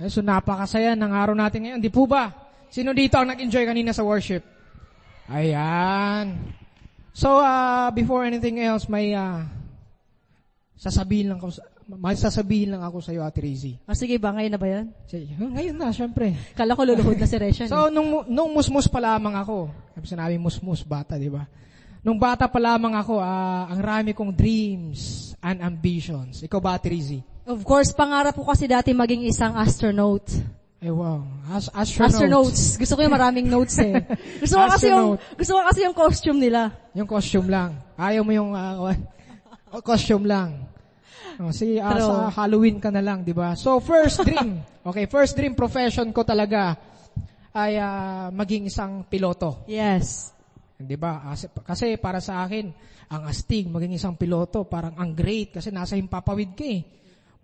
Eh, So napakasaya ng araw natin ngayon. Di po ba? Sino dito ang nag-enjoy kanina sa worship? Ayan. So, uh, before anything else, may uh, sasabihin lang ko, may sasabihin lang ako sa iyo, Ate Rizzy. Ah, sige ba, ngayon na ba yan? Sige, Ngayon na, syempre. Kala ko luluhod na si Reshan. So, nung, nung musmus pa lamang ako, sabi sinabi musmus, bata, di ba? Nung bata pa lamang ako, ah, ang rami kong dreams and ambitions. Ikaw ba, Ate Rizzy? Of course, pangarap ko kasi dati maging isang astronaut. Eh, wow. As, astronauts. Astronauts. Gusto ko yung maraming notes eh. Gusto ko kasi yung, Astronaut. gusto ko kasi yung costume nila. Yung costume lang. Ayaw mo yung ah, oh, costume lang. Oh, si ah, True. sa Halloween ka na lang, 'di ba? So first dream. Okay, first dream profession ko talaga ay ah, maging isang piloto. Yes. 'Di ba? Kasi, kasi para sa akin, ang astig maging isang piloto, parang ang great kasi nasa himpapawid ka eh.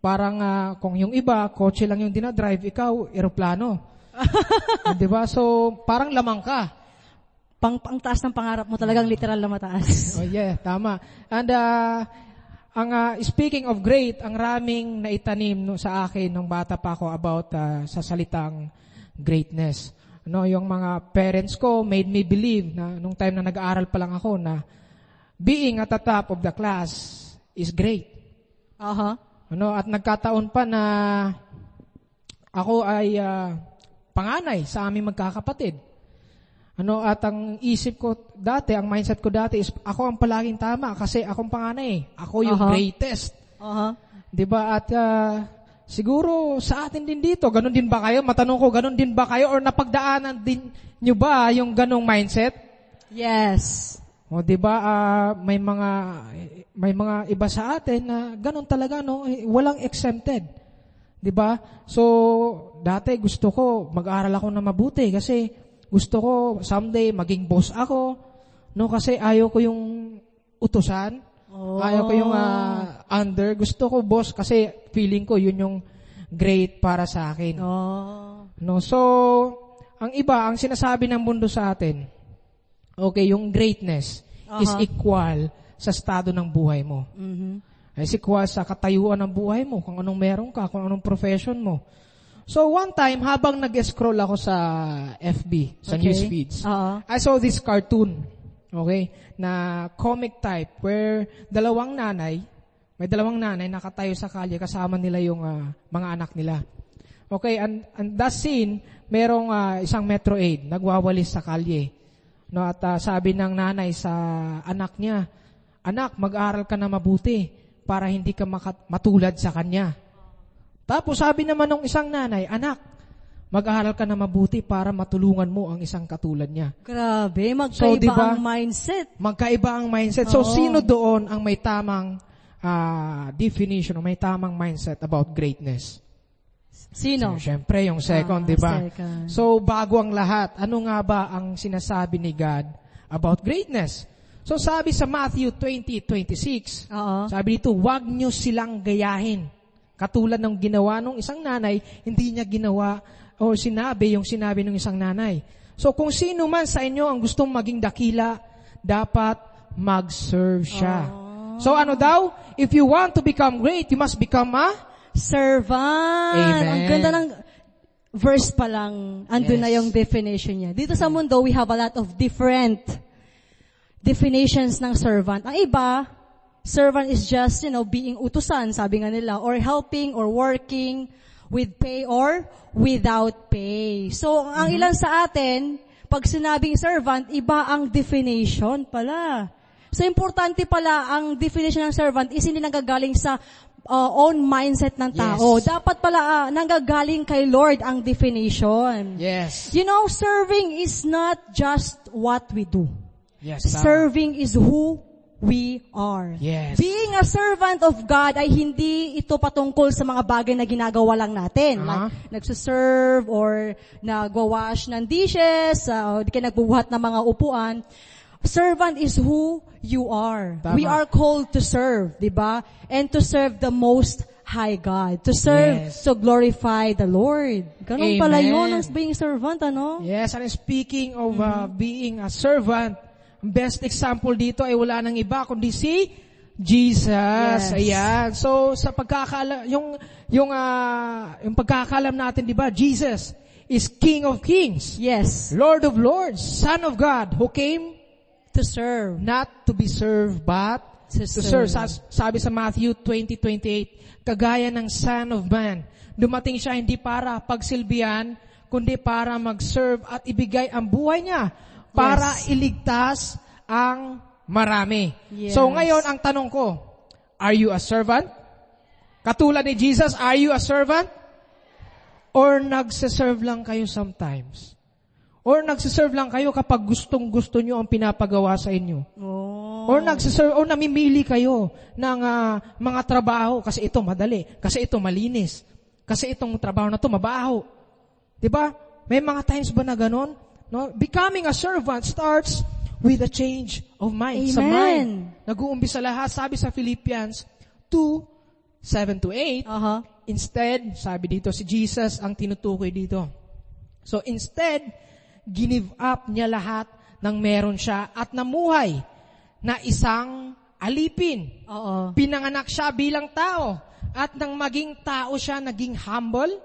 Parang ah, kung yung iba, kotse lang yung dinadrive, ikaw, eroplano. 'Di ba? So, parang lamang ka. Pang, pang taas ng pangarap mo talagang literal na mataas. Oh yeah, tama. And uh, ang uh, speaking of great, ang raming naitanim no, sa akin nung bata pa ako about uh, sa salitang greatness. No, yung mga parents ko made me believe na nung time na nag-aaral pa lang ako na being at the top of the class is great. Aha. Ano, at nagkataon pa na ako ay ah, panganay sa aming magkakapatid. Ano, at ang isip ko dati, ang mindset ko dati is ako ang palaging tama kasi akong panganay. Ako yung Aha. greatest. Aha. 'Di ba? At ah, siguro sa atin din dito, ganun din ba kayo? Matanong ko, ganun din ba kayo or napagdaanan din nyo ba yung ganong mindset? Yes. O 'di ba ah, may mga may mga iba sa atin na ganun talaga no, eh, walang exempted. 'Di ba? So dati gusto ko mag-aral ako na mabuti kasi gusto ko someday maging boss ako. No kasi ayaw ko yung utusan. Oh. Ayaw ko yung ah, under. Gusto ko boss kasi feeling ko yun yung great para sa akin. Oh. No, so ang iba ang sinasabi ng mundo sa atin, okay, yung greatness is Aha. equal sa estado ng buhay mo. Mhm. Is equal sa katayuan ng buhay mo, kung anong meron ka, kung anong profession mo. So one time habang nag-scroll ako sa FB, sa Okay. news feeds, Oo. I saw this cartoon, okay, na comic type where dalawang nanay, may dalawang nanay nakatayo sa kalye kasama nila yung ah, mga anak nila. Okay, and, and that scene, merong ah, isang Metro Aid nagwawalis sa kalye. No, at ah, sabi ng nanay sa anak niya, anak, mag-aral ka na mabuti para hindi ka makat- matulad sa kanya. Tapos sabi naman ng isang nanay, anak, mag-aral ka na mabuti para matulungan mo ang isang katulad niya. Grabe, magkaiba So, di ba? ang mindset. Magkaiba ang mindset. So, Oo. sino doon ang may tamang ah, definition o may tamang mindset about greatness? Sino? So, Siyempre, yung second, Ah, di ba? So, bago ang lahat, ano nga ba ang sinasabi ni God about greatness? So, sabi sa Matthew 20:26, Oo. sabi dito, huwag nyo silang gayahin. Katulad ng ginawa ng isang nanay, hindi niya ginawa o sinabi yung sinabi ng isang nanay. So kung sino man sa inyo ang gustong maging dakila, dapat mag-serve siya. So ano daw? If you want to become great, you must become a Servant. Amen. Ang ganda ng verse pa lang. Andun Yes. na yung definition niya. Dito sa mundo, we have a lot of different definitions ng servant. Ang iba, servant is just, you know, being utusan, sabi nga nila, or helping or working with pay or without pay. So, ang ilan sa atin, pag sinabing servant, iba ang definition pala. So, importante pala ang definition ng servant is hindi nanggagaling sa uh, own mindset ng tao. Yes. Dapat pala ah, nanggagaling kay Lord ang definition. Yes. You know, serving is not just what we do. Yes. tama. Serving is who we are. Yes. Being a servant of God ay hindi ito patungkol sa mga bagay na ginagawa lang natin. Aha. Like, nagsuserve or nagwawash ng dishes, uh, o di ka nagbubuhat ng mga upuan. Servant is who you are. Tama. We are called to serve, di ba? And to serve the most high God. To serve, Yes. to glorify the Lord. Ganun pala Amen. yun ang being servant, ano? Yes, and speaking of uh, being a servant, best example dito ay wala nang iba kundi si Jesus. Yes. Ayan. So sa pagkakaalam yung yung ah, yung pagkakaalam natin, 'di ba? Jesus is King of Kings, Yes. Lord of Lords, Son of God who came To serve. not to be served but To to serve. serve. Sa- Sabi sa Matthew 20:28, kagaya ng Son of Man, dumating siya hindi para pagsilbihan, kundi para mag-serve at ibigay ang buhay niya para Yes. iligtas ang marami. Yes. So ngayon ang tanong ko, are you a servant? Katulad ni Jesus, are you a servant? Or nagsiserve lang kayo sometimes? Or nagsiserve lang kayo kapag gustong gusto nyo ang pinapagawa sa inyo? Oh. Or nagsiserve, or namimili kayo ng ah, mga trabaho kasi ito madali, kasi ito malinis, kasi itong trabaho na to mabaho. 'Di ba? May mga times ba na ganon? No? Becoming a servant starts with a change of mind. Sa Amen. mind. Nag-uumpisa lahat, sabi sa Philippians 2, 7 to 8, Aha. Instead, sabi dito, si Jesus ang tinutukoy dito. So instead, ginive up niya lahat ng meron siya at namuhay na isang alipin. Oo. Pinanganak siya bilang tao. At nang maging tao siya, naging humble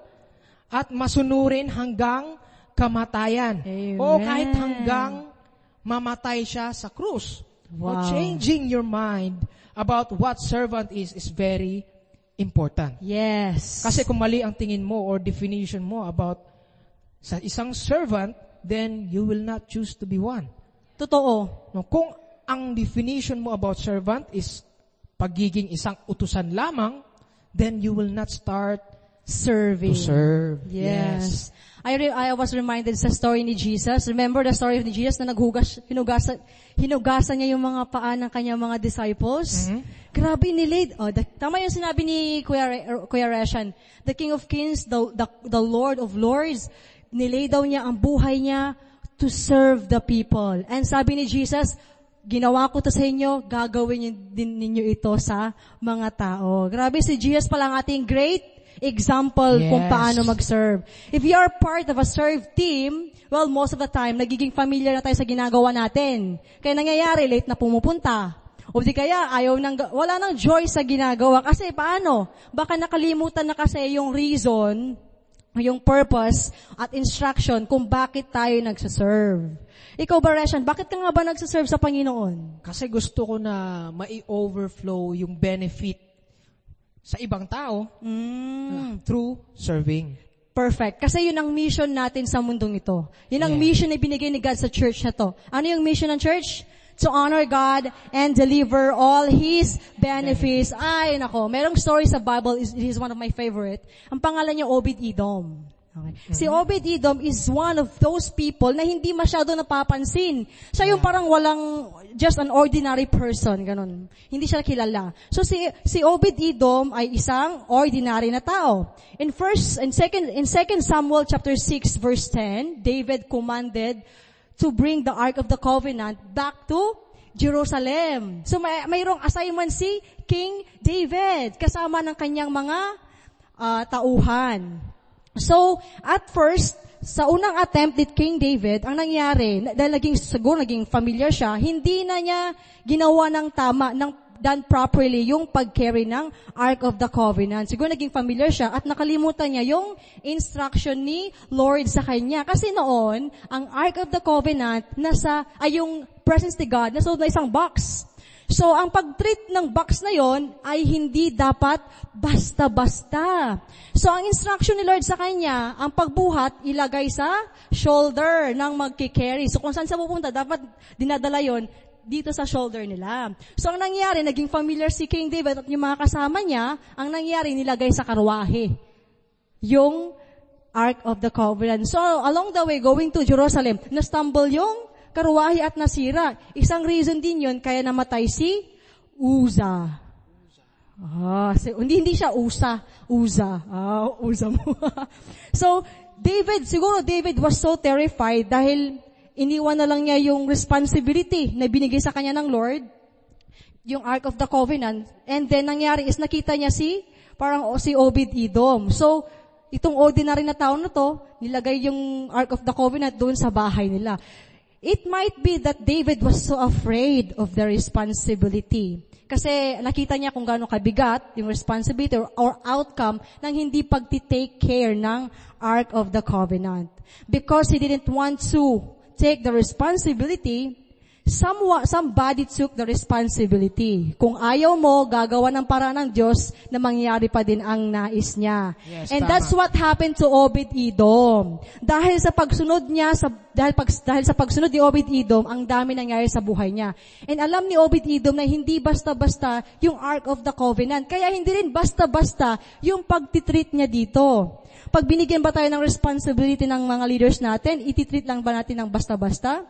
at masunurin hanggang kamatayan. Amen. O kahit hanggang mamatay siya sa krus. Wow. So changing your mind about what servant is is very important. Yes. Kasi kung mali ang tingin mo or definition mo about sa isang servant, then you will not choose to be one. Totoo. No, kung ang definition mo about servant is pagiging isang utusan lamang, then you will not start Serving. to serve. Yes. I, re- I was reminded sa story ni Jesus. Remember the story ni Jesus na naghugas, hinugasan, hinugasan niya yung mga paa ng kanyang mga disciples? Mhm. Grabe nilaid. Oh, the, tama yung sinabi ni Kuya, Re, Kuya Reshan. The King of Kings, the, the, the Lord of Lords, nilay daw niya ang buhay niya to serve the people. And sabi ni Jesus, ginawa ko to sa inyo, gagawin niyo din ninyo ito sa mga tao. Grabe si Jesus pala ang ating great example kung Yes. paano mag-serve. If you are part of a serve team, well, most of the time, nagiging familiar na tayo sa ginagawa natin. Kaya nangyayari, late na pumupunta. O di kaya, ayaw nang, wala nang joy sa ginagawa. Kasi paano? Baka nakalimutan na kasi yung reason, yung purpose at instruction kung bakit tayo nagsaserve. Ikaw ba, Reshan, bakit ka nga ba nagsaserve sa Panginoon? Kasi gusto ko na mai-overflow yung benefit sa ibang tao Mm. through serving. Perfect. Kasi yun ang mission natin sa mundong ito. Yun ang Yeah. mission na binigay ni God sa church na to. Ano yung mission ng church? To honor God and deliver all His benefits. Ay, nako. Merong story sa Bible, is, it is one of my favorite. Ang pangalan niya Obed-Edom. Okay. Si Obed-Edom is one of those people na hindi masyado napapansin. Siya yung parang walang, just an ordinary person, ganun. Hindi siya kilala. So si, si Obed-Edom ay isang ordinary na tao. In first, in second, in second Samuel chapter 6 verse 10, David commanded to bring the Ark of the Covenant back to Jerusalem. So may, mayroong assignment si King David kasama ng kanyang mga ah, tauhan. So, at first, sa unang attempt ni King David, ang nangyari, na- dahil naging, siguro naging familiar siya, hindi na niya ginawa ng tama, ng done properly yung pag-carry ng Ark of the Covenant. Siguro naging familiar siya at nakalimutan niya yung instruction ni Lord sa kanya. Kasi noon, ang Ark of the Covenant nasa, ay yung presence ni God, nasa na isang box. So, ang pag-treat ng box na yon ay hindi dapat basta-basta. So, ang instruction ni Lord sa kanya, ang pagbuhat, ilagay sa shoulder ng magkikarry. So, kung saan siya pupunta, dapat dinadala yon dito sa shoulder nila. So, ang nangyari, naging familiar si King David at yung mga kasama niya, ang nangyari, nilagay sa karwahe. Yung Ark of the Covenant. So, along the way, going to Jerusalem, na-stumble yung karuwahe at nasira. Isang reason din yun, kaya namatay si Uza. Ah, si, hindi, hindi siya Usa. Uza. Ah, Uza mo. so, David, siguro David was so terrified dahil iniwan na lang niya yung responsibility na binigay sa kanya ng Lord, yung Ark of the Covenant, and then nangyari is nakita niya si, parang si Obed-Edom. So, itong ordinary na tao na to, nilagay yung Ark of the Covenant doon sa bahay nila. It might be that David was so afraid of the responsibility. Kasi nakita niya kung gaano kabigat yung responsibility or, or outcome ng hindi pagti-take care ng Ark of the Covenant. Because he didn't want to take the responsibility, Someone, somebody took the responsibility. Kung ayaw mo, gagawa ng paraan ng Diyos na mangyari pa din ang nais niya. Yes, And tama. that's what happened to Obed-Edom. Dahil sa pagsunod niya, sa, dahil, pag, dahil sa pagsunod ni Obed-Edom, ang dami nangyari sa buhay niya. And alam ni Obed-Edom na hindi basta-basta yung Ark of the Covenant. Kaya hindi rin basta-basta yung pagtitreat niya dito. Pag binigyan ba tayo ng responsibility ng mga leaders natin, ititreat lang ba natin ng basta-basta?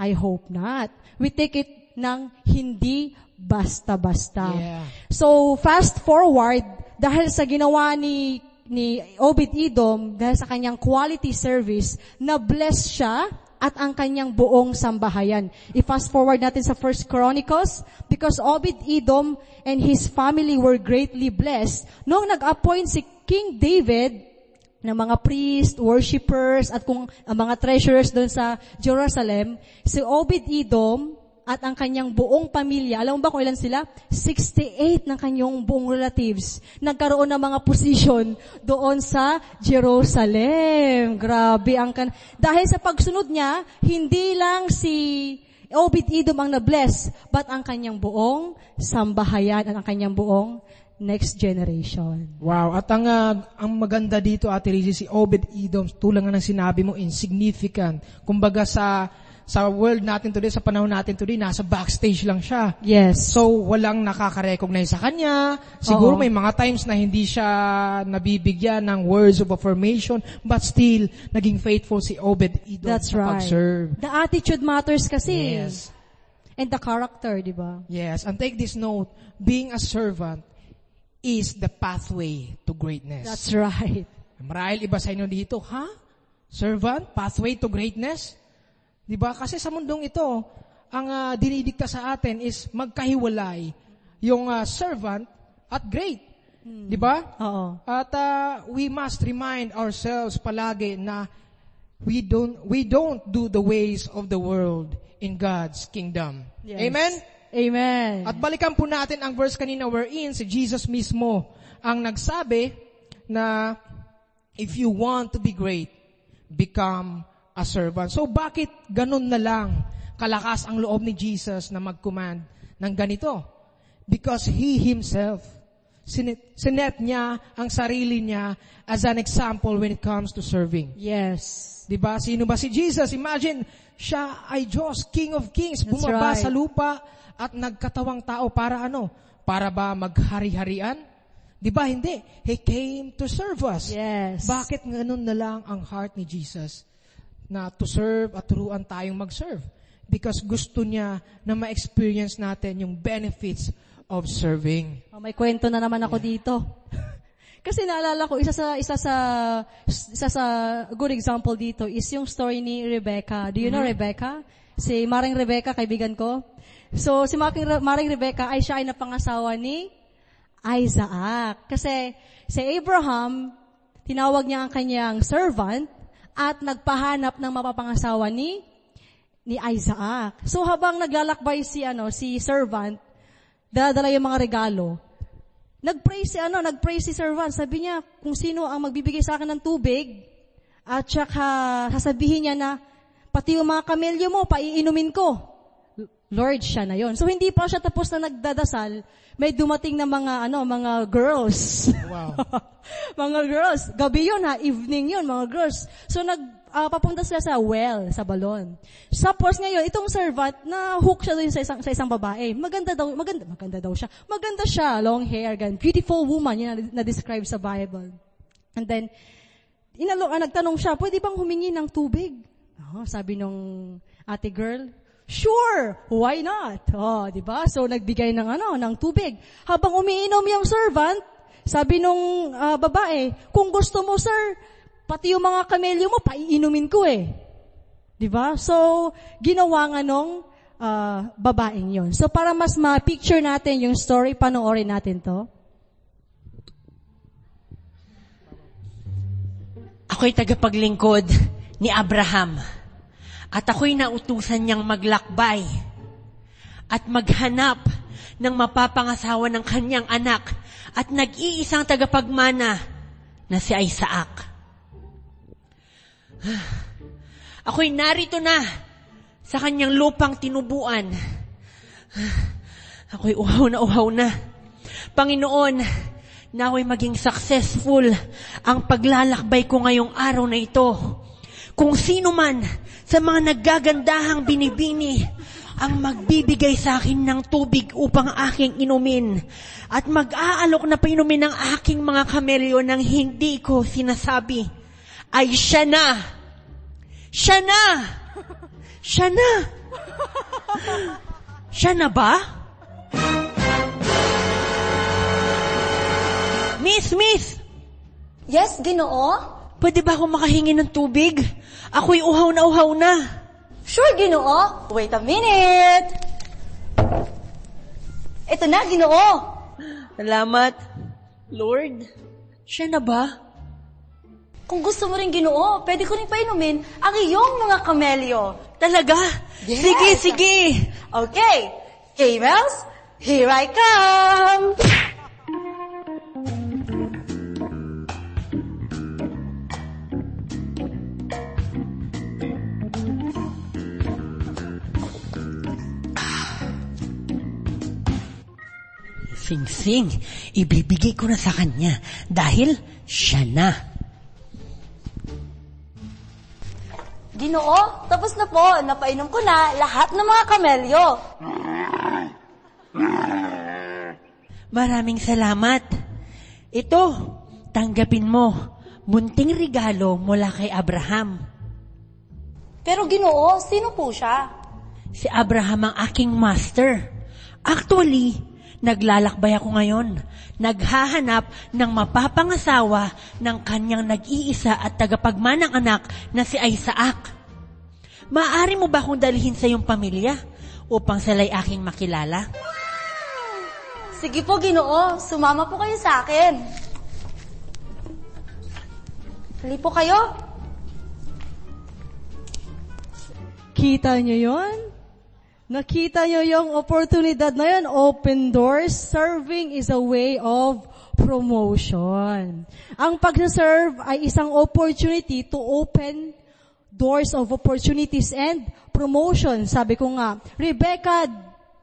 I hope not. We take it ng hindi basta-basta. Yeah. So, fast forward, dahil sa ginawa ni, ni Obed-Edom, dahil sa kanyang quality service, na-bless siya at ang kanyang buong sambahayan. I-fast forward natin sa First Chronicles, because Obed-Edom and his family were greatly blessed. Noong nag-appoint si King David, ng mga priest, worshippers, at kung ang mga treasurers doon sa Jerusalem, si Obed-Edom at ang kanyang buong pamilya, alam mo ba kung ilan sila? 68 ng kanyang buong relatives nagkaroon ng mga position doon sa Jerusalem. Grabe ang kan... Dahil sa pagsunod niya, hindi lang si Obed-Edom ang na-bless, but ang kanyang buong sambahayan at ang kanyang buong next generation. Wow. At ang, ah, ang maganda dito, Ate Rizzy, si Obed-Edom, tulad nga ng sinabi mo, insignificant. Kumbaga sa, sa world natin today, sa panahon natin today, nasa backstage lang siya. Yes. So, walang nakaka-recognize sa kanya. Siguro Oo. may mga times na hindi siya nabibigyan ng words of affirmation, but still, naging faithful si Obed-Edom That's sa right. pag-serve. The attitude matters kasi. Yes. And the character, di ba? Yes. And take this note, being a servant is the pathway to greatness. That's right. Marahil iba sa inyo dito, ha? Servant? Pathway to greatness? Di ba? Kasi sa mundong ito, ang ah, dinidikta sa atin is magkahiwalay yung ah, servant at great. Di ba? Oo. At ah, we must remind ourselves palagi na we don't we don't do the ways of the world in God's kingdom. Yes. Amen. Amen. At balikan po natin ang verse kanina wherein si Jesus mismo ang nagsabi na if you want to be great, become a servant. So bakit ganun na lang kalakas ang loob ni Jesus na mag-command ng ganito? Because He Himself, sinet, sinet niya ang sarili niya as an example when it comes to serving. yes. Di ba? Sino ba si Jesus? Imagine, siya ay Diyos, King of Kings, That's bumaba right. sa lupa at nagkatawang tao para ano? Para ba maghari-harian? Di ba? Hindi. He came to serve us. Yes. Bakit ganun na lang ang heart ni Jesus? Na to serve at turuan tayong mag-serve. Because gusto niya na ma-experience natin yung benefits of serving. Oh, may kwento na naman ako dito. Kasi naalala ko, isa sa, isa sa, isa sa good example dito is yung story ni Rebecca. Do you know Rebecca? Si Maring Rebecca, kaibigan ko. So, si Maring, Maring Rebecca ay siya ay napangasawa ni Isaac. Kasi si Abraham, tinawag niya ang kanyang servant at nagpahanap ng mapapangasawa ni ni Isaac. So habang naglalakbay si ano si servant, dadala yung mga regalo. Nagpray si ano, nagpray si servant. Sabi niya, kung sino ang magbibigay sa akin ng tubig, at saka sasabihin niya na, pati yung mga kamelyo mo, paiinumin ko. Lord, siya na yon. So hindi pa siya tapos na nagdadasal, may dumating na mga ano, mga girls. Wow. mga girls. Gabi yun ha, evening yun, mga girls. So nag, ah, papunta sila sa well, sa balon. Tapos ngayon, itong servant, na hook siya doon sa isang, sa isang babae. Maganda daw, maganda, maganda daw siya. Maganda siya, long hair, gan. Beautiful woman, yun na, na-describe sa Bible. And then, inalo, ah, nagtanong siya, pwede bang humingi ng tubig? Oh, sabi nung ate girl, Sure, why not? Oh, 'di ba? So nagbigay ng ano, ng tubig. Habang umiinom yung servant, sabi nung ah, babae, kung gusto mo, sir, pati yung mga kamelyo mo paiinumin ko eh. 'Di ba? So ginawa nga nung ah, babaeng 'yon. So para mas ma-picture natin yung story, panoorin natin 'to. Ako'y tagapaglingkod ni Abraham. At ako'y nautusan niyang maglakbay at maghanap ng mapapangasawa ng kanyang anak at nag-iisang tagapagmana na si Isaac. Ako'y narito na sa kanyang lupang tinubuan. Ako'y uhaw na uhaw na. Panginoon, naway maging successful ang paglalakbay ko ngayong araw na ito. Kung sino man sa mga naggagandahang binibini ang magbibigay sa akin ng tubig upang aking inumin at mag-aalok na painumin ng aking mga kamelyo nang hindi ko sinasabi, ay siya na. Siya na. Siya na. Siya na ba? Miss, miss! Yes, ginoo? Pwede ba ako makahingi ng tubig? Ako'y uhaw na uhaw na. Sure, ginoo. Wait a minute. Ito na, ginoo. Salamat. Lord, siya na ba? Kung gusto mo rin ginoo, pwede ko rin painumin ang iyong mga kamelyo. Talaga? Yes. Sige, sige. Okay, camels, here I come. Sing-sing, ibibigay ko na sa kanya dahil siya na. Ginoo, tapos na po. Napainom ko na lahat ng mga kamelyo. Maraming salamat. Ito, tanggapin mo. Munting regalo mula kay Abraham. Pero ginoo, sino po siya? Si Abraham ang aking master. Actually, naglalakbay ako ngayon. Naghahanap ng mapapangasawa ng kanyang nag-iisa at tagapagmanang anak na si Isaac. Maaari mo ba akong dalhin sa iyong pamilya upang sila'y aking makilala? Sige po, ginoo. Sumama po kayo sa akin. Hali po kayo. Kita nyo yon? Nakita nyo yung oportunidad na yun? Open doors. Serving is a way of promotion. Ang pag-serve ay isang opportunity to open doors of opportunities and promotion. Sabi ko nga, Rebecca,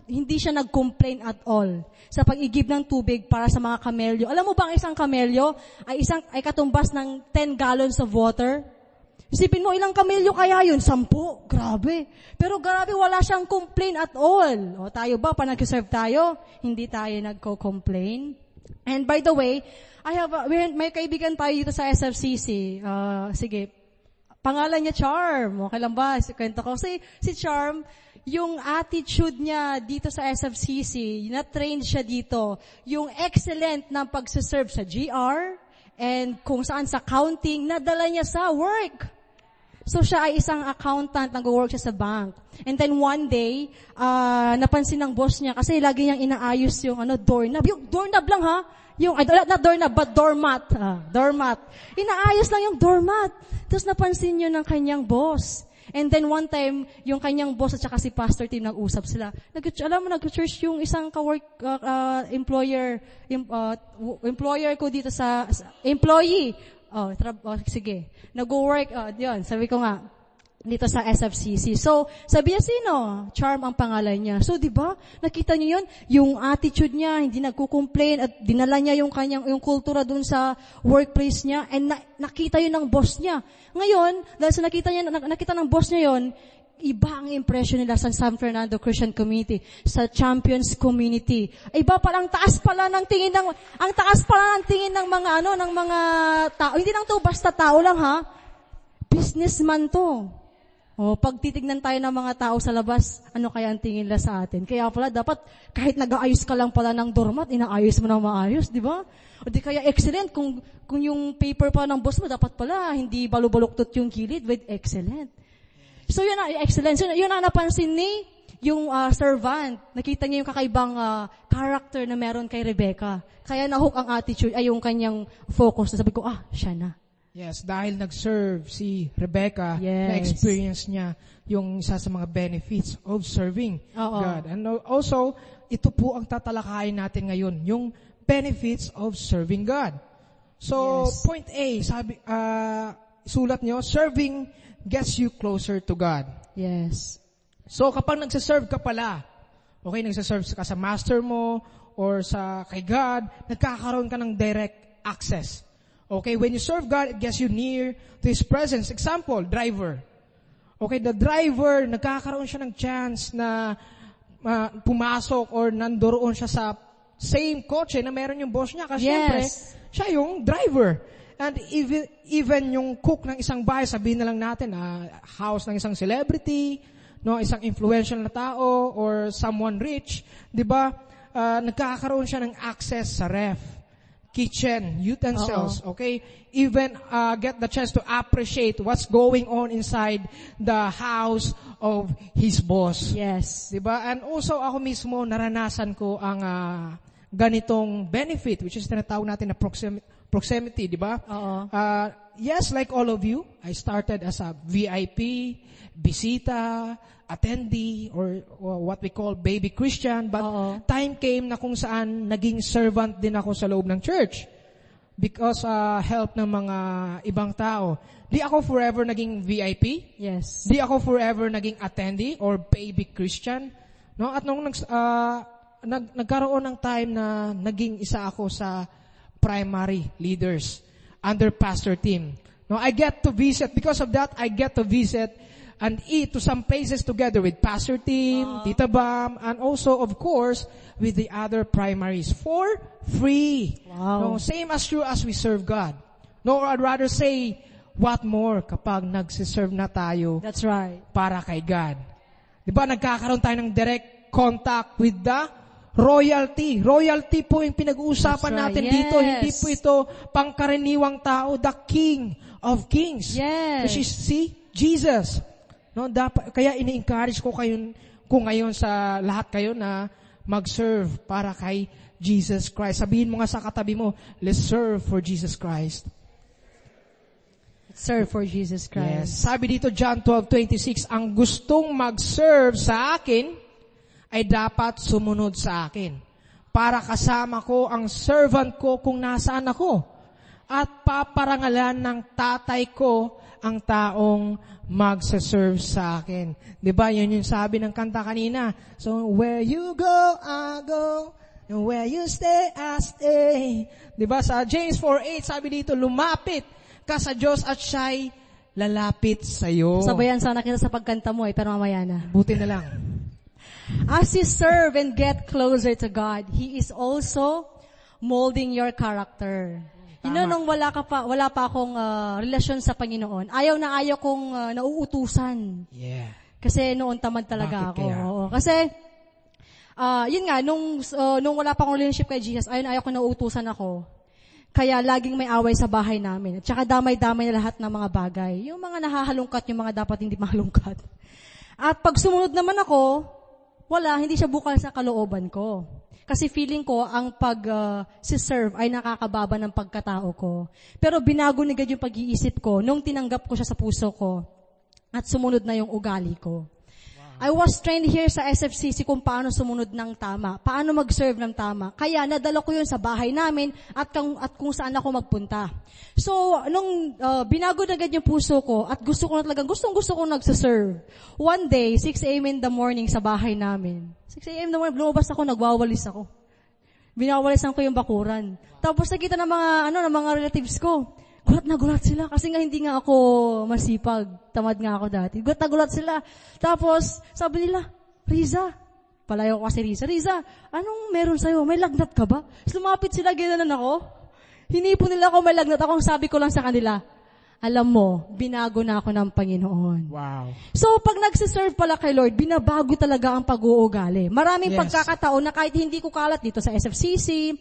hindi siya nag-complain at all sa pag-igib ng tubig para sa mga kamelyo. Alam mo ba ang isang kamelyo ay isang ay katumbas ng 10 gallons of water? Isipin mo, ilang kamelyo kaya yun? Sampu? Grabe. Pero grabe, wala siyang complain at all. O tayo ba, pa nag-serve tayo, hindi tayo nagko-complain. And by the way, I have a, may kaibigan tayo dito sa SFCC. Uh, sige, pangalan niya Charm. Okay lang ba? Kwento ko. Si, si Charm, yung attitude niya dito sa SFCC, na-train siya dito, yung excellent ng pagsaserve sa GR, and kung saan sa counting, nadala niya sa work. So siya ay isang accountant, nag-work siya sa bank. And then one day, uh, napansin ng boss niya, kasi lagi niyang inaayos yung ano, doorknob. Yung doorknob lang ha, yung, ay, not doorknob, but doormat. Uh, doormat. Inaayos lang yung doormat. Tapos napansin niyo ng kanyang boss. And then one time, yung kanyang boss at saka si pastor team nag-usap sila. Nag alam mo, nag-church yung isang ka-work, uh, uh, employer, uh, employer ko dito sa, sa employee. Oh, tra- oh sige. Nag-work, oh, yun, sabi ko nga, dito sa SFCC. So, sabi niya sino? Charm ang pangalan niya. So, di ba? Nakita niyo yun? Yung attitude niya, hindi nagko-complain at dinala niya yung kanyang, yung kultura dun sa workplace niya and na, nakita yun ng boss niya. Ngayon, dahil sa nakita niya, nakita ng boss niya yun, iba ang impression nila sa San Fernando Christian Community, sa Champions Community. Iba pala, ang taas pala ng tingin ng, ang taas pala ng tingin ng mga ano, ng mga tao. Hindi lang to basta tao lang ha. Businessman to. O, pag titignan tayo ng mga tao sa labas, ano kaya ang tingin nila sa atin? Kaya pala, dapat kahit nag-aayos ka lang pala ng doormat, inaayos mo na maayos, di ba? O di kaya excellent, kung, kung yung paper pa ng boss mo, dapat pala, hindi balubaluktot yung gilid with excellent. So yun ang excellence. Yun, yun ang napansin ni yung uh, servant. Nakita niya yung kakaibang uh, character na meron kay Rebecca. Kaya nahook ang attitude, ay yung kanyang focus. Sabi ko, ah, siya na. Yes, dahil nag-serve si Rebecca, Yes. na-experience niya yung isa sa mga benefits of serving Oo. God. And also, ito po ang tatalakayin natin ngayon, yung benefits of serving God. So, Yes. point A, sabi, ah, sulat nyo, serving gets you closer to God. Yes. So kapag nagsaserve ka pala, okay, nagsaserve ka sa master mo or sa kay God, nagkakaroon ka ng direct access. Okay, when you serve God, it gets you near to His presence. Example, driver. Okay, the driver, nagkakaroon siya ng chance na ah, pumasok or nandoroon siya sa same kotse na meron yung boss niya. Kasi Yes. syempre, siya yung driver. And even, even yung cook ng isang bahay, sabihin na lang natin, ah, house ng isang celebrity, no, isang influential na tao, or someone rich, di ba, ah, nagkakaroon siya ng access sa ref, kitchen, utensils, okay? Even uh, get the chance to appreciate what's going on inside the house of his boss. Yes. 'Di ba? And also ako mismo naranasan ko ang ah, ganitong benefit which is tinatawag natin na proximity, proximity 'di ba? Oo. Uh, yes, like all of you, I started as a VIP, bisita, attendee, or, or what we call baby Christian. But Oo. time came na kung saan naging servant din ako sa loob ng church. Because uh, help ng mga ibang tao. Di ako forever naging VIP. Yes. Di ako forever naging attendee or baby Christian. No? At nung ah, nag, nagkaroon ng time na naging isa ako sa primary leaders under pastor team. No, I get to visit, because of that, I get to visit and eat to some places together with pastor team, Tita Bam, and also, of course, with the other primaries for free. Wow. No, same as true as we serve God. No, I'd rather say, what more kapag nagsiserve na tayo That's right. para kay God. Di ba, nagkakaroon tayo ng direct contact with the royalty. Royalty po yung pinag-uusapan That's right. natin Yes. dito. Hindi po ito pangkaraniwang tao, the King of Kings. Yes. Which is, see, Jesus. No, dapat, kaya ini-encourage ko kayo, ko ngayon sa lahat kayo na mag-serve para kay Jesus Christ. Sabihin mo nga sa katabi mo, let's serve for Jesus Christ. Serve for Jesus Yes. Christ. Sabi dito John 12:26, ang gustong mag-serve sa akin ay dapat sumunod sa akin. Para kasama ko ang servant ko kung nasaan ako. At paparangalan ng tatay ko ang taong magsaserve sa akin. 'Di ba? Yun yung sabi ng kanta kanina. So where you go, I go. And where you stay, I stay. 'Di ba? Sa James 4:8 sabi dito, lumapit ka sa Diyos at siya'y lalapit sa iyo. Sabayan sana kita sa pagkanta mo eh, pero mamaya na. Buti na lang. As you serve and get closer to God, He is also molding your character. You know, Tama. nung wala, ka pa, wala pa akong ah, relasyon sa Panginoon, ayaw na ayaw kong ah, nauutusan. Yeah. Kasi noon tamad talaga Bakit ako. kaya? Oo. Kasi, ah, yun nga, nung, ah, nung wala pa akong relationship kay Jesus, ayun, ayaw ko nauutusan ako. Kaya laging may away sa bahay namin. At saka damay-damay na lahat ng mga bagay. Yung mga nahahalungkat, yung mga dapat hindi mahalungkat. At pag sumunod naman ako, wala, hindi siya bukal sa kalooban ko. Kasi feeling ko, ang pag ah, si serve ay nakakababa ng pagkatao ko. Pero binago ni God yung pag-iisip ko nung tinanggap ko siya sa puso ko at sumunod na yung ugali ko. I was trained here sa SFCC kung paano sumunod ng tama, paano mag-serve ng tama. Kaya nadala ko yun sa bahay namin at kung, at kung saan ako magpunta. So, nung uh, binago na agad yung puso ko at gusto ko na talagang, gustong gusto ko nagsaserve. One day, 6 a.m. in the morning sa bahay namin. 6 a.m. in the morning, lumabas ako, nagwawalis ako. Binawalisan ko yung bakuran. Tapos nakita ng mga, ano, ng mga relatives ko. Gulat na gulat sila kasi nga hindi nga ako masipag. Tamad nga ako dati. Gulat na gulat sila. Tapos, sabi nila, Riza, palayo ko kasi Riza, Riza, anong meron sa'yo? May lagnat ka ba? Lumapit sila, ginanan ako. Hinipon nila ako, may lagnat ako. Sabi ko lang sa kanila, alam mo, binago na ako ng Panginoon. Wow. So, pag nagsiserve pala kay Lord, binabago talaga ang pag-uugali. Maraming Yes. pagkakataon na kahit hindi ko kalat dito sa SFCC,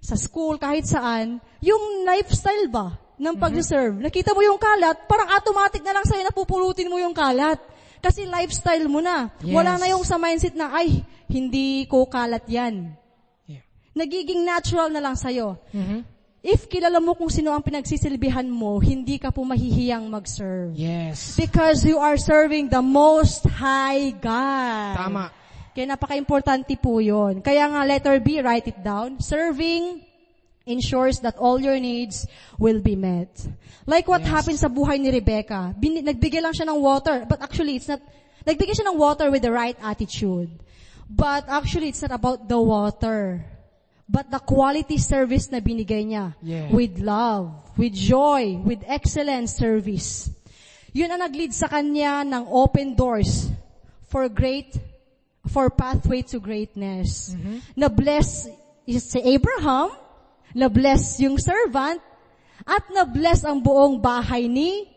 sa school, kahit saan, yung lifestyle ba ng pag-serve, nakita mo yung kalat, parang automatic na lang sa'yo napupulutin mo yung kalat. Kasi lifestyle mo na. Yes. Wala na yung sa mindset na, ay, hindi ko kalat yan. Yeah. Nagiging natural na lang sa'yo. Mhm. if kilala mo kung sino ang pinagsisilbihan mo, hindi ka po mahihiyang mag-serve. Yes. Because you are serving the Most High God. Tama. Kaya napaka-importante po yun. Kaya nga, letter B, write it down. Serving ensures that all your needs will be met. Like what Yes. happened sa buhay ni Rebecca. Bin- nagbigay lang siya ng water, but actually it's not, nagbigay siya ng water with the right attitude. But actually it's not about the water. But the quality service na binigay niya. Yeah. With love, with joy, with excellent service. Yun ang nag-lead sa kanya ng open doors for great, for pathway to greatness. Na-bless is si Abraham, na-bless yung servant, at na-bless ang buong bahay ni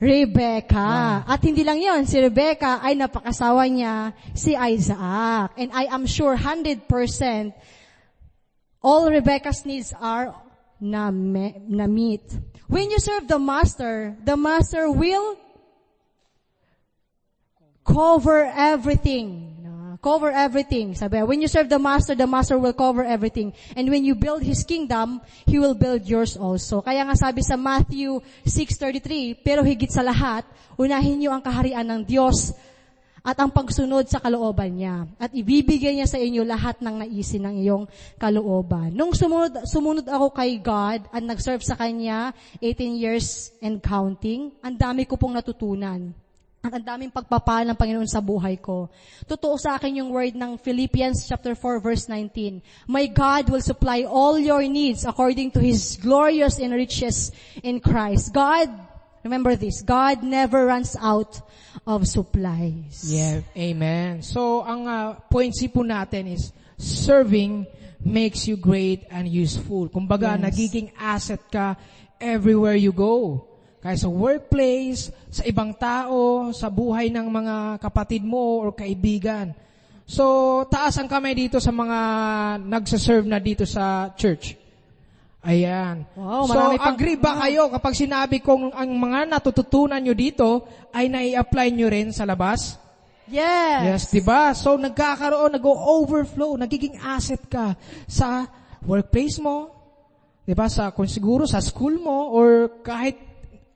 Rebecca. At hindi lang yon si Rebecca ay napakasawa niya si Isaac. And I am sure 100% all Rebecca's needs are na, me- na meet. When you serve the master, the master will cover everything. Cover everything. Sabi, when you serve the master, the master will cover everything. And when you build his kingdom, he will build yours also. Kaya nga sabi sa Matthew 6.33, pero higit sa lahat, unahin niyo ang kaharian ng Diyos at ang pagsunod sa kalooban niya. At ibibigay niya sa inyo lahat ng naisin ng iyong kalooban. Nung sumunod, sumunod ako kay God at nag-serve sa Kanya 18 years and counting, ang dami ko pong natutunan. At ang daming pagpapala ng Panginoon sa buhay ko. Totoo sa akin yung word ng Philippians chapter 4 verse 19. My God will supply all your needs according to His glorious and riches in Christ. God, remember this, God never runs out of supplies. Yeah, amen. So, ang uh, point C po natin is, serving makes you great and useful. Kumbaga, Yes. nagiging asset ka everywhere you go. Kaya sa workplace, sa ibang tao, sa buhay ng mga kapatid mo or kaibigan. So, taas ang kamay dito sa mga nagsaserve na dito sa church. Ayan. Wow, so, pang- agree ba kayo kapag sinabi kong ang mga natututunan nyo dito ay nai-apply nyo rin sa labas? Yes. Yes, 'di ba? So nagkakaroon, nag-overflow, nagiging asset ka sa workplace mo, 'di ba? Sa kung siguro sa school mo or kahit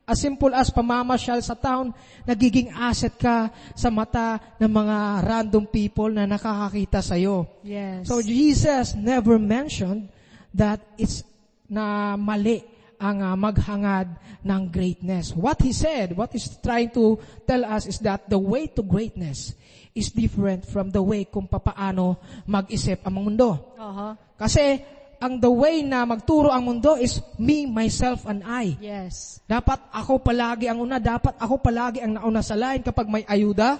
as simple as pamamasyal sa town, nagiging asset ka sa mata ng mga random people na nakakakita sa iyo. Yes. So Jesus never mentioned that it's na mali ang ah, maghangad ng greatness. What he said, what he's trying to tell us is that the way to greatness is different from the way kung papaano mag-isip ang mundo. uh Kasi ang the way na magturo ang mundo is me, myself, and I. Yes. Dapat ako palagi ang una, dapat ako palagi ang nauna sa line kapag may ayuda.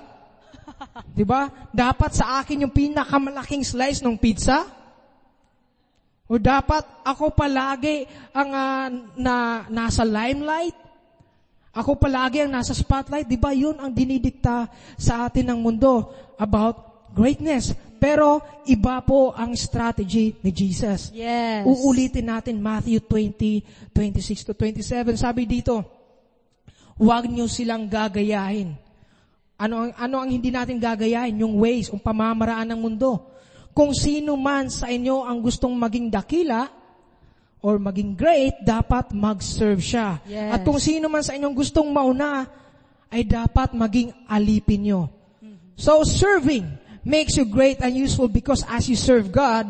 'Di ba? Dapat sa akin yung pinakamalaking slice ng pizza. O dapat ako palagi ang ah, na nasa limelight. Ako palagi ang nasa spotlight. 'Di ba? 'Yun ang dinidikta sa atin ng mundo about greatness. Pero iba po ang strategy ni Jesus. Yes. Uulitin natin Matthew 20, 26 to 27. Sabi dito, huwag niyo silang gagayahin. Ano ang, ano ang hindi natin gagayahin? Yung ways, yung pamamaraan ng mundo. Kung sino man sa inyo ang gustong maging dakila, or maging great, dapat mag-serve siya. Yes. At kung sino man sa inyong gustong mauna, ay dapat maging alipin nyo. So serving makes you great and useful because as you serve God,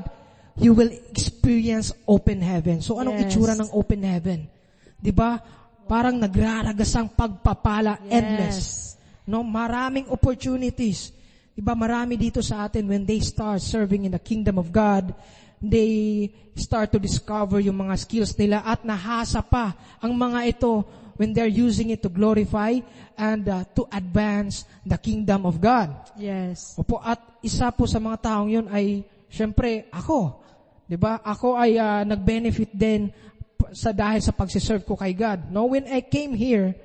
you will experience open heaven. So anong Yes. itsura ng open heaven? 'Di ba? Parang nagraragasang pagpapala, Yes. endless. No, maraming opportunities. 'Di ba marami dito sa atin when they start serving in the kingdom of God, they start to discover yung mga skills nila at nahasa pa ang mga ito when they're using it to glorify and uh, to advance the kingdom of God. Yes. Opo, at isa po sa mga taong yun ay, syempre, ako. ba? Ako ay ah, nag-benefit din sa dahil sa pagsiserve ko kay God. No, when I came here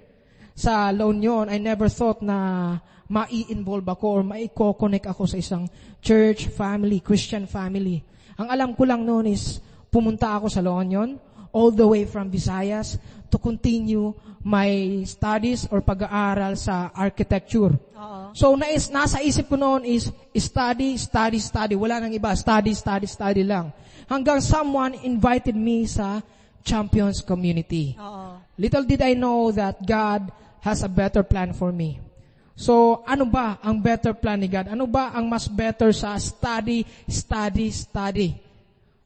sa La Union, I never thought na mai-involve ako or mai-connect ako sa isang church family, Christian family. Ang alam ko lang noon is pumunta ako sa La Union, all the way from Visayas to continue my studies or pag-aaral sa architecture. Oo. So, nais, nasa isip ko noon is study, study, study. Wala nang iba. Study, study, study lang. Hanggang someone invited me sa Champions Community. Oo. Little did I know that God has a better plan for me. So, ano ba ang better plan ni God? Ano ba ang mas better sa study, study, study?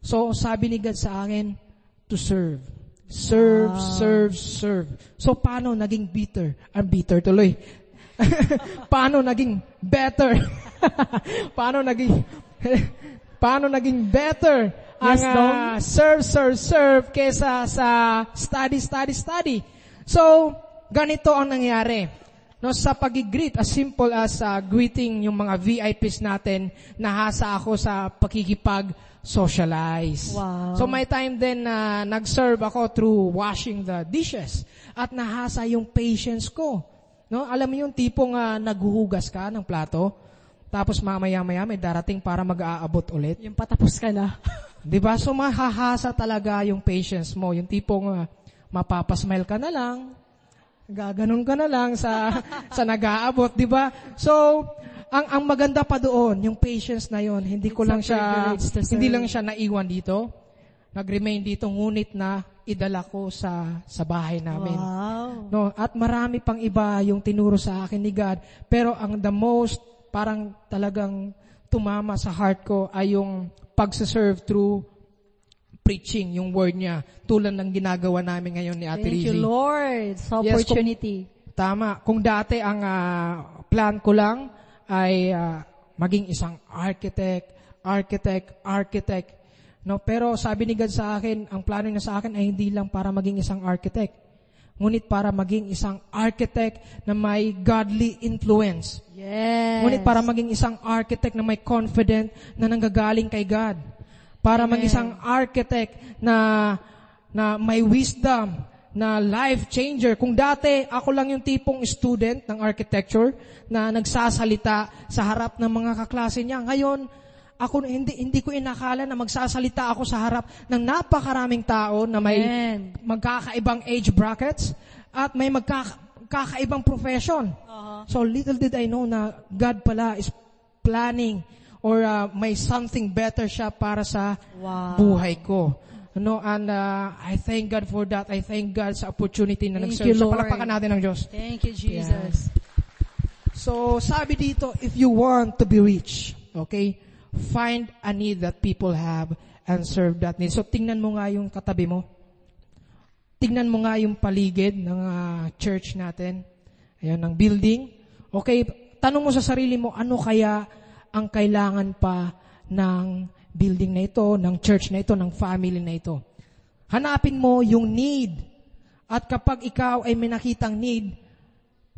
So, sabi ni God sa akin, to serve. Serve, serve, serve. So, paano naging bitter? Ang bitter tuloy. paano naging better? paano naging, paano naging better ang Yes, Dong. ah, serve, serve, serve kesa sa study, study, study. So, ganito ang nangyari. No, sa pag-greet, as simple as uh, greeting yung mga VIPs natin, nahasa ako sa pakikipag-socialize. Wow. So may time din na nag-serve ako through washing the dishes at nahasa yung patience ko. No, alam mo yung tipong uh, naghuhugas ka ng plato, tapos mamaya-maya may darating para mag-aabot ulit. Yung patapos ka na. 'Di ba? So mahahasa talaga yung patience mo, yung tipong uh, mapapasmile ka na lang, gaganon ka na lang sa sa nag-aabot, 'di ba? So ang ang maganda pa doon, yung patience na yon, hindi ko It's lang siya hindi lang siya naiwan dito. Nag-remain dito ngunit na idala ko sa sa bahay namin. Wow. No, at marami pang iba yung tinuro sa akin ni God. Pero ang the most parang talagang tumama sa heart ko ay yung pagsaserve through preaching, yung word niya. Tulad ng ginagawa namin ngayon ni Ate Thank you. Lord, sa Yes, opportunity. Tama. Kung dati ang ah, plan ko lang ay ah, maging isang architect, architect, architect. No, pero sabi ni God sa akin, ang plano niya sa akin ay hindi lang para maging isang architect. Ngunit para maging isang architect na may godly influence. Yes. Ngunit para maging isang architect na may confident na nanggagaling kay God. Para maging isang architect na na may wisdom, na life changer. Kung dati ako lang yung tipong student ng architecture na nagsasalita sa harap ng mga kaklase niya, ngayon ako hindi hindi ko inakala na magsasalita ako sa harap ng napakaraming tao na may Amen. magkakaibang age brackets at may magkakaibang profession. So little did I know na God pala is planning or uh, may something better siya para sa Wow. buhay ko. No, and uh, I thank God for that. I thank God sa opportunity na Thank nag-serve. you, Lord. palakpakan natin ng Diyos. Thank you, Jesus. So, sabi dito, if you want to be rich, okay, find a need that people have and serve that need. So, tingnan mo nga yung katabi mo. Tingnan mo nga yung paligid ng ah, church natin. Ayan, ng building. Okay, tanong mo sa sarili mo, ano kaya ang kailangan pa ng building na ito, ng church na ito, ng family na ito. Hanapin mo yung need. At kapag ikaw ay may nakitang need,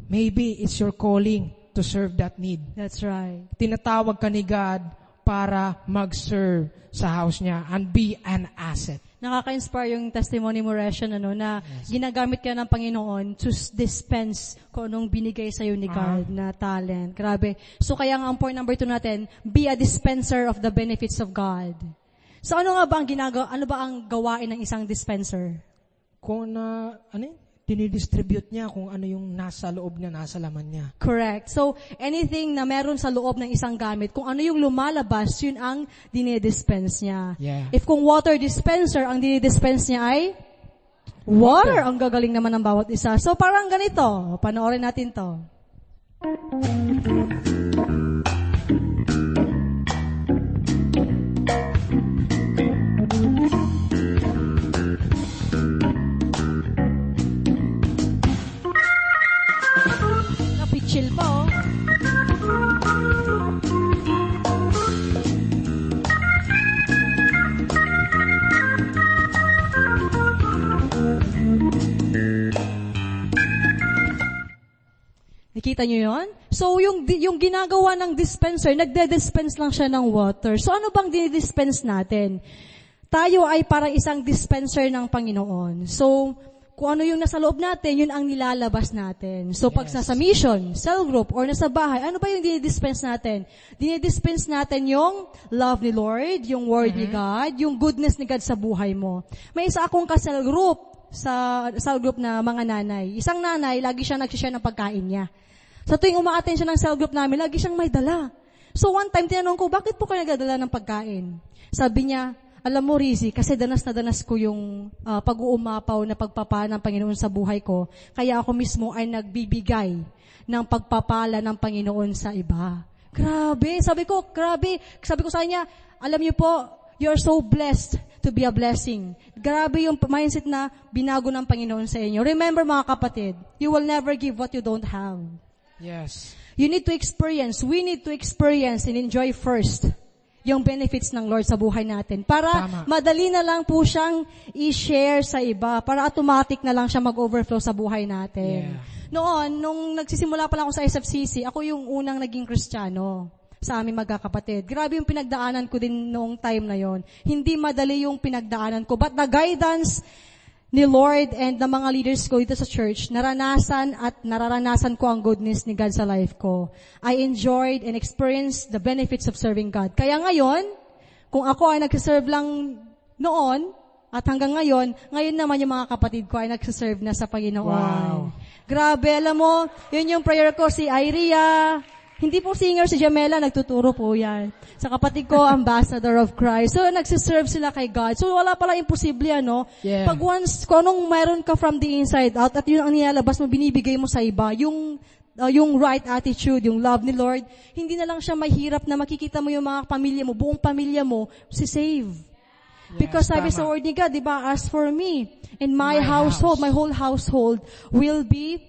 Maybe it's your calling to serve that need. That's right. Tinatawag ka ni God para mag-serve sa house niya and be an asset. Nakaka-inspire yung testimony mo, Reshan, ano, na ginagamit ka ng Panginoon to dispense kung anong binigay sa'yo ni God na talent. Grabe. So kaya nga ang point number two natin, be a dispenser of the benefits of God. So ano nga ba ang ginagawa, ano ba ang gawain ng isang dispenser? Kung na, ano yun? Dinidistribute niya kung ano yung nasa loob niya, nasa laman niya. Correct. So, anything na meron sa loob ng isang gamit, kung ano yung lumalabas, yun ang dinidispense niya. Yeah. If kung water dispenser, ang dinidispense niya ay water. Ang gagaling naman ng bawat isa. So, parang ganito. Panoorin natin to. Nakita nyo yon? So, yung, yung ginagawa ng dispenser, nagde-dispense lang siya ng water. So, ano bang dinidispense natin? Tayo ay parang isang dispenser ng Panginoon. So, kung ano yung nasa loob natin, yun ang nilalabas natin. So pag Yes. nasa mission, cell group, or nasa bahay, ano ba yung dinidispense natin? Dinidispense natin yung love ni Lord, yung word ni God, yung goodness ni God sa buhay mo. May isa akong ka-cell group sa cell group na mga nanay. Isang nanay, lagi siya nagsishare ng pagkain niya. Sa tuwing umaaten siya ng cell group namin, lagi siyang may dala. So one time, tinanong ko, bakit po kayo nagdadala ng pagkain? Sabi niya, alam mo, Rizzy, kasi danas na danas ko yung ah, pag-uumapaw na pagpapala ng Panginoon sa buhay ko. Kaya ako mismo ay nagbibigay ng pagpapala ng Panginoon sa iba. Grabe. Sabi ko, grabe. Sabi ko sa kanya, alam niyo po, you're so blessed to be a blessing. Grabe yung mindset na binago ng Panginoon sa inyo. Remember mga kapatid, you will never give what you don't have. Yes. You need to experience, we need to experience and enjoy first yung benefits ng Lord sa buhay natin. Para Tama. madali na lang po siyang i-share sa iba. Para automatic na lang siya mag-overflow sa buhay natin. Yeah. Noon, nung nagsisimula pa lang ako sa SFCC, ako yung unang naging kristyano sa aming magkakapatid. Grabe yung pinagdaanan ko din noong time na yon. Hindi madali yung pinagdaanan ko. But the guidance ni Lord and ng mga leaders ko dito sa church, naranasan at nararanasan ko ang goodness ni God sa life ko. I enjoyed and experienced the benefits of serving God. Kaya ngayon, kung ako ay nagsiserve lang noon, at hanggang ngayon, ngayon naman yung mga kapatid ko ay nagsiserve na sa Panginoon. Wow. Grabe, alam mo, yun yung prayer ko, si Iria, hindi po singer si Jamela, nagtuturo po yan. Sa kapatid ko, ambassador of Christ. So, nagsiserve sila kay God. So, wala pala imposible, ano? Yeah. Pag once, kung anong meron ka from the inside out, at yun ang nilalabas mo, binibigay mo sa iba, yung uh, yung right attitude, yung love ni Lord, hindi na lang siya mahirap na makikita mo yung mga pamilya mo, buong pamilya mo, si save. Because sabi tama. sa word ni God, di ba, as for me, and my, My household, house. my whole household will be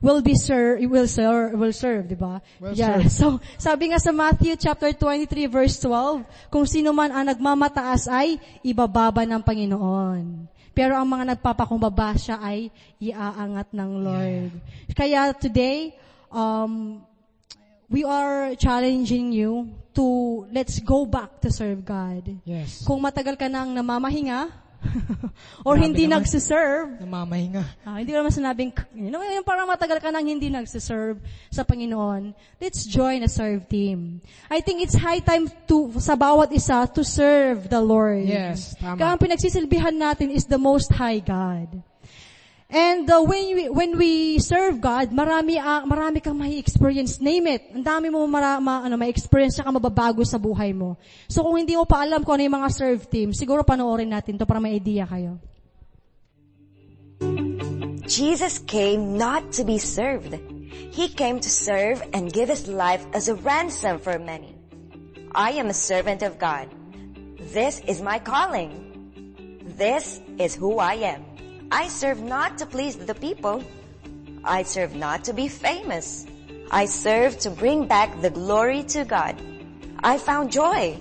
will be serve, will serve, will serve, di ba? Will yeah. So, sabi nga sa Matthew chapter 23 verse 12, kung sino man ang nagmamataas ay ibababa ng Panginoon. Pero ang mga nagpapakumbaba siya ay iaangat ng Lord. Kaya today, um, we are challenging you to let's go back to serve God. Yes. Kung matagal ka nang namamahinga, or Grabe hindi naman. nagsiserve, Namamahinga. Ah, hindi ko naman sinabing, you know, yung parang matagal ka nang hindi nagsiserve sa Panginoon, let's join a serve team. I think it's high time to, sa bawat isa, to serve the Lord. Yes, tama. Kaya ang pinagsisilbihan natin is the Most High God. And uh, when we when we serve God, marami ah, marami kang may experience. Name it. Ang dami mo mara, ma, ano, may experience saka mababago sa buhay mo. So kung hindi mo pa alam kung ano yung mga serve team, siguro panoorin natin to para may idea kayo. Jesus came not to be served. He came to serve and give his life as a ransom for many. I am a servant of God. This is my calling. This is who I am. I serve not to please the people. I serve not to be famous. I serve to bring back the glory to God. I found joy,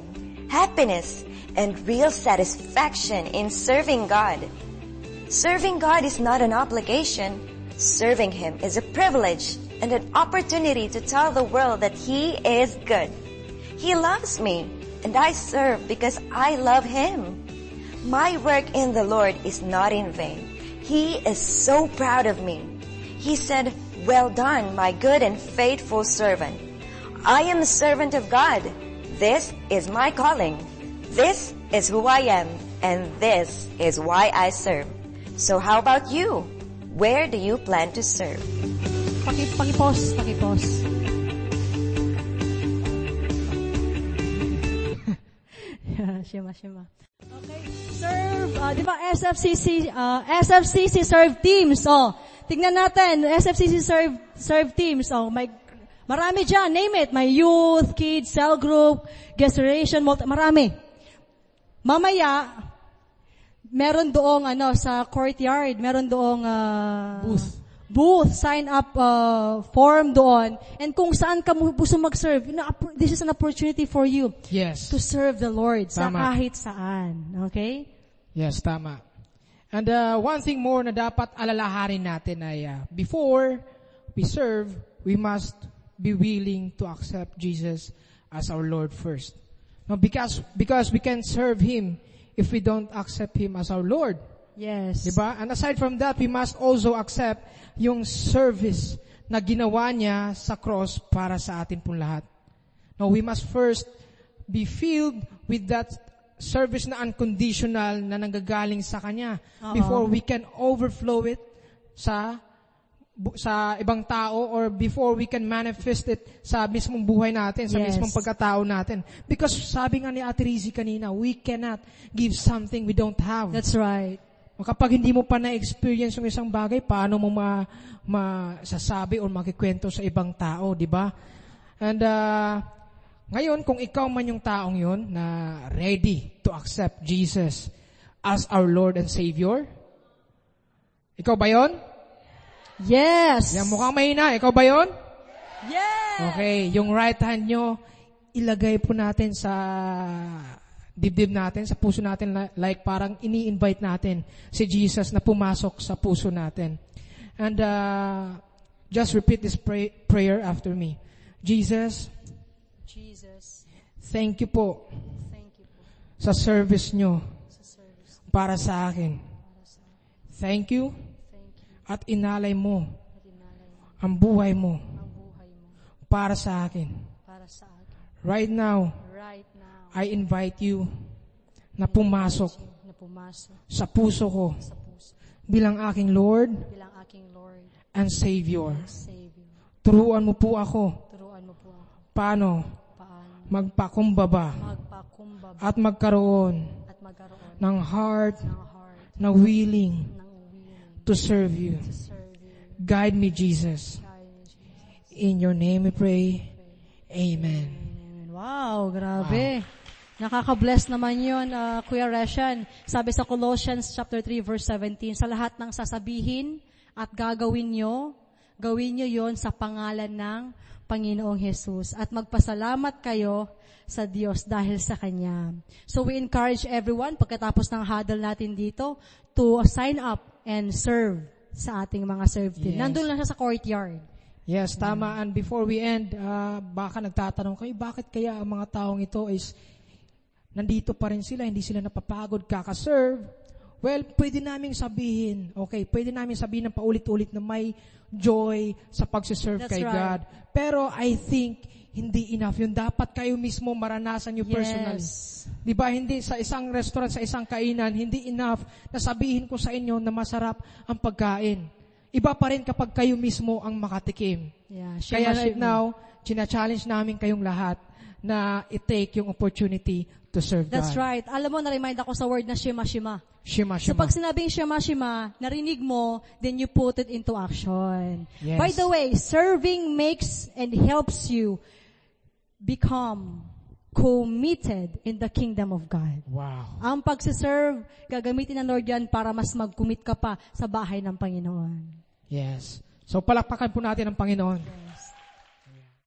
happiness, and real satisfaction in serving God. Serving God is not an obligation. Serving Him is a privilege and an opportunity to tell the world that He is good. He loves me and I serve because I love Him. My work in the Lord is not in vain. He is so proud of me. He said, well done, my good and faithful servant. I am a servant of God. This is my calling. This is who I am and this is why I serve. So how about you? Where do you plan to serve? Paki, paki-pause, paki-pause. Yeah, shima, shima. Okay, serve, uh, di ba SFCC, uh, SFCC serve teams, oh. Tignan natin, SFCC serve, serve teams, oh. May, marami dyan, name it. May youth, kids, cell group, guest relation, multi, marami. Mamaya, meron doong ano sa courtyard, meron doong uh, Booth. Booth, sign up uh, form doon. And kung saan ka gusto mag-serve, this is an opportunity for you Yes. to serve the Lord sa Tama. kahit saan. Okay? Yes, tama. And uh, one thing more na dapat alalahanin natin ay uh, before we serve, we must be willing to accept Jesus as our Lord first. No, because because we can serve Him if we don't accept Him as our Lord. Yes. Diba? And aside from that, we must also accept yung service na ginawa niya sa cross para sa atin pong lahat. Now, we must first be filled with that service na unconditional na nanggagaling sa Kanya Oo. before we can overflow it sa sa ibang tao or before we can manifest it sa mismong buhay natin, sa Yes. mismong pagkatao natin. Because sabi nga ni Ate Rizzy kanina, we cannot give something we don't have. That's right. Kapag hindi mo pa na-experience yung isang bagay, paano mo ma, masasabi o makikwento sa ibang tao, di ba? And uh, ngayon, kung ikaw man yung taong yun na ready to accept Jesus as our Lord and Savior, ikaw ba yon? Yes. Yan, mukhang mahina. Ikaw ba yon? Yes. Okay, yung right hand nyo, ilagay po natin sa dibdib natin, sa puso natin, li- like parang ini-invite natin si Jesus na pumasok sa puso natin. And uh, just repeat this pray- prayer after me. Jesus, Jesus, thank you po thank you po sa service nyo sa service. para sa akin. Thank you Thank you. at inalay mo At inalay mo ang buhay mo ang buhay mo para sa akin. para sa akin. Right now, Right now, I invite you na pumasok na pumasok sa puso ko sa puso bilang aking Lord bilang aking Lord, and Savior. Savior. Turuan mo po ako Turuan mo po ako paano paano magpakumbaba magpakumbaba at magkaroon at magkaroon ng heart ng heart na willing ng willing to serve you. to serve you. Guide me, Jesus. Kaya ni Jesus. In your name we pray. Amen. Wow, grabe. Nakaka-bless naman yun, uh, Kuya Reshan. Sabi sa Colossians chapter 3 verse 17, sa lahat ng sasabihin at gagawin nyo, gawin nyo yon sa pangalan ng Panginoong Jesus at magpasalamat kayo sa Diyos dahil sa Kanya. So we encourage everyone pagkatapos ng huddle natin dito to sign up and serve sa ating mga serve team. Yes. Nandun lang siya sa courtyard. Yes, tama. And before we end, uh, baka nagtatanong kayo, bakit kaya ang mga taong ito is nandito pa rin sila, hindi sila napapagod kakaserve? Well, pwede namin sabihin, okay, pwede namin sabihin ng paulit-ulit na may joy sa pagsiserve That's kay right. God. Pero I think, hindi enough yun. Dapat kayo mismo maranasan yung personally. Yes. Di ba, hindi sa isang restaurant, sa isang kainan, hindi enough na sabihin ko sa inyo na masarap ang pagkain. Iba pa rin kapag kayo mismo ang makatikim. Yeah, Kaya right shima. now, china-challenge namin kayong lahat na i-take yung opportunity to serve That's God. right. Alam mo, na-remind ako sa word na shima shima. Shima, So pag sinabing shima shima, narinig mo, then you put it into action. Yes. By the way, serving makes and helps you become committed in the kingdom of God. wow. Ang pagsiserve, gagamitin ng Lord yan para mas mag-commit ka pa sa bahay ng Panginoon. Yes. So palakpakan po natin ang Panginoon. Yes.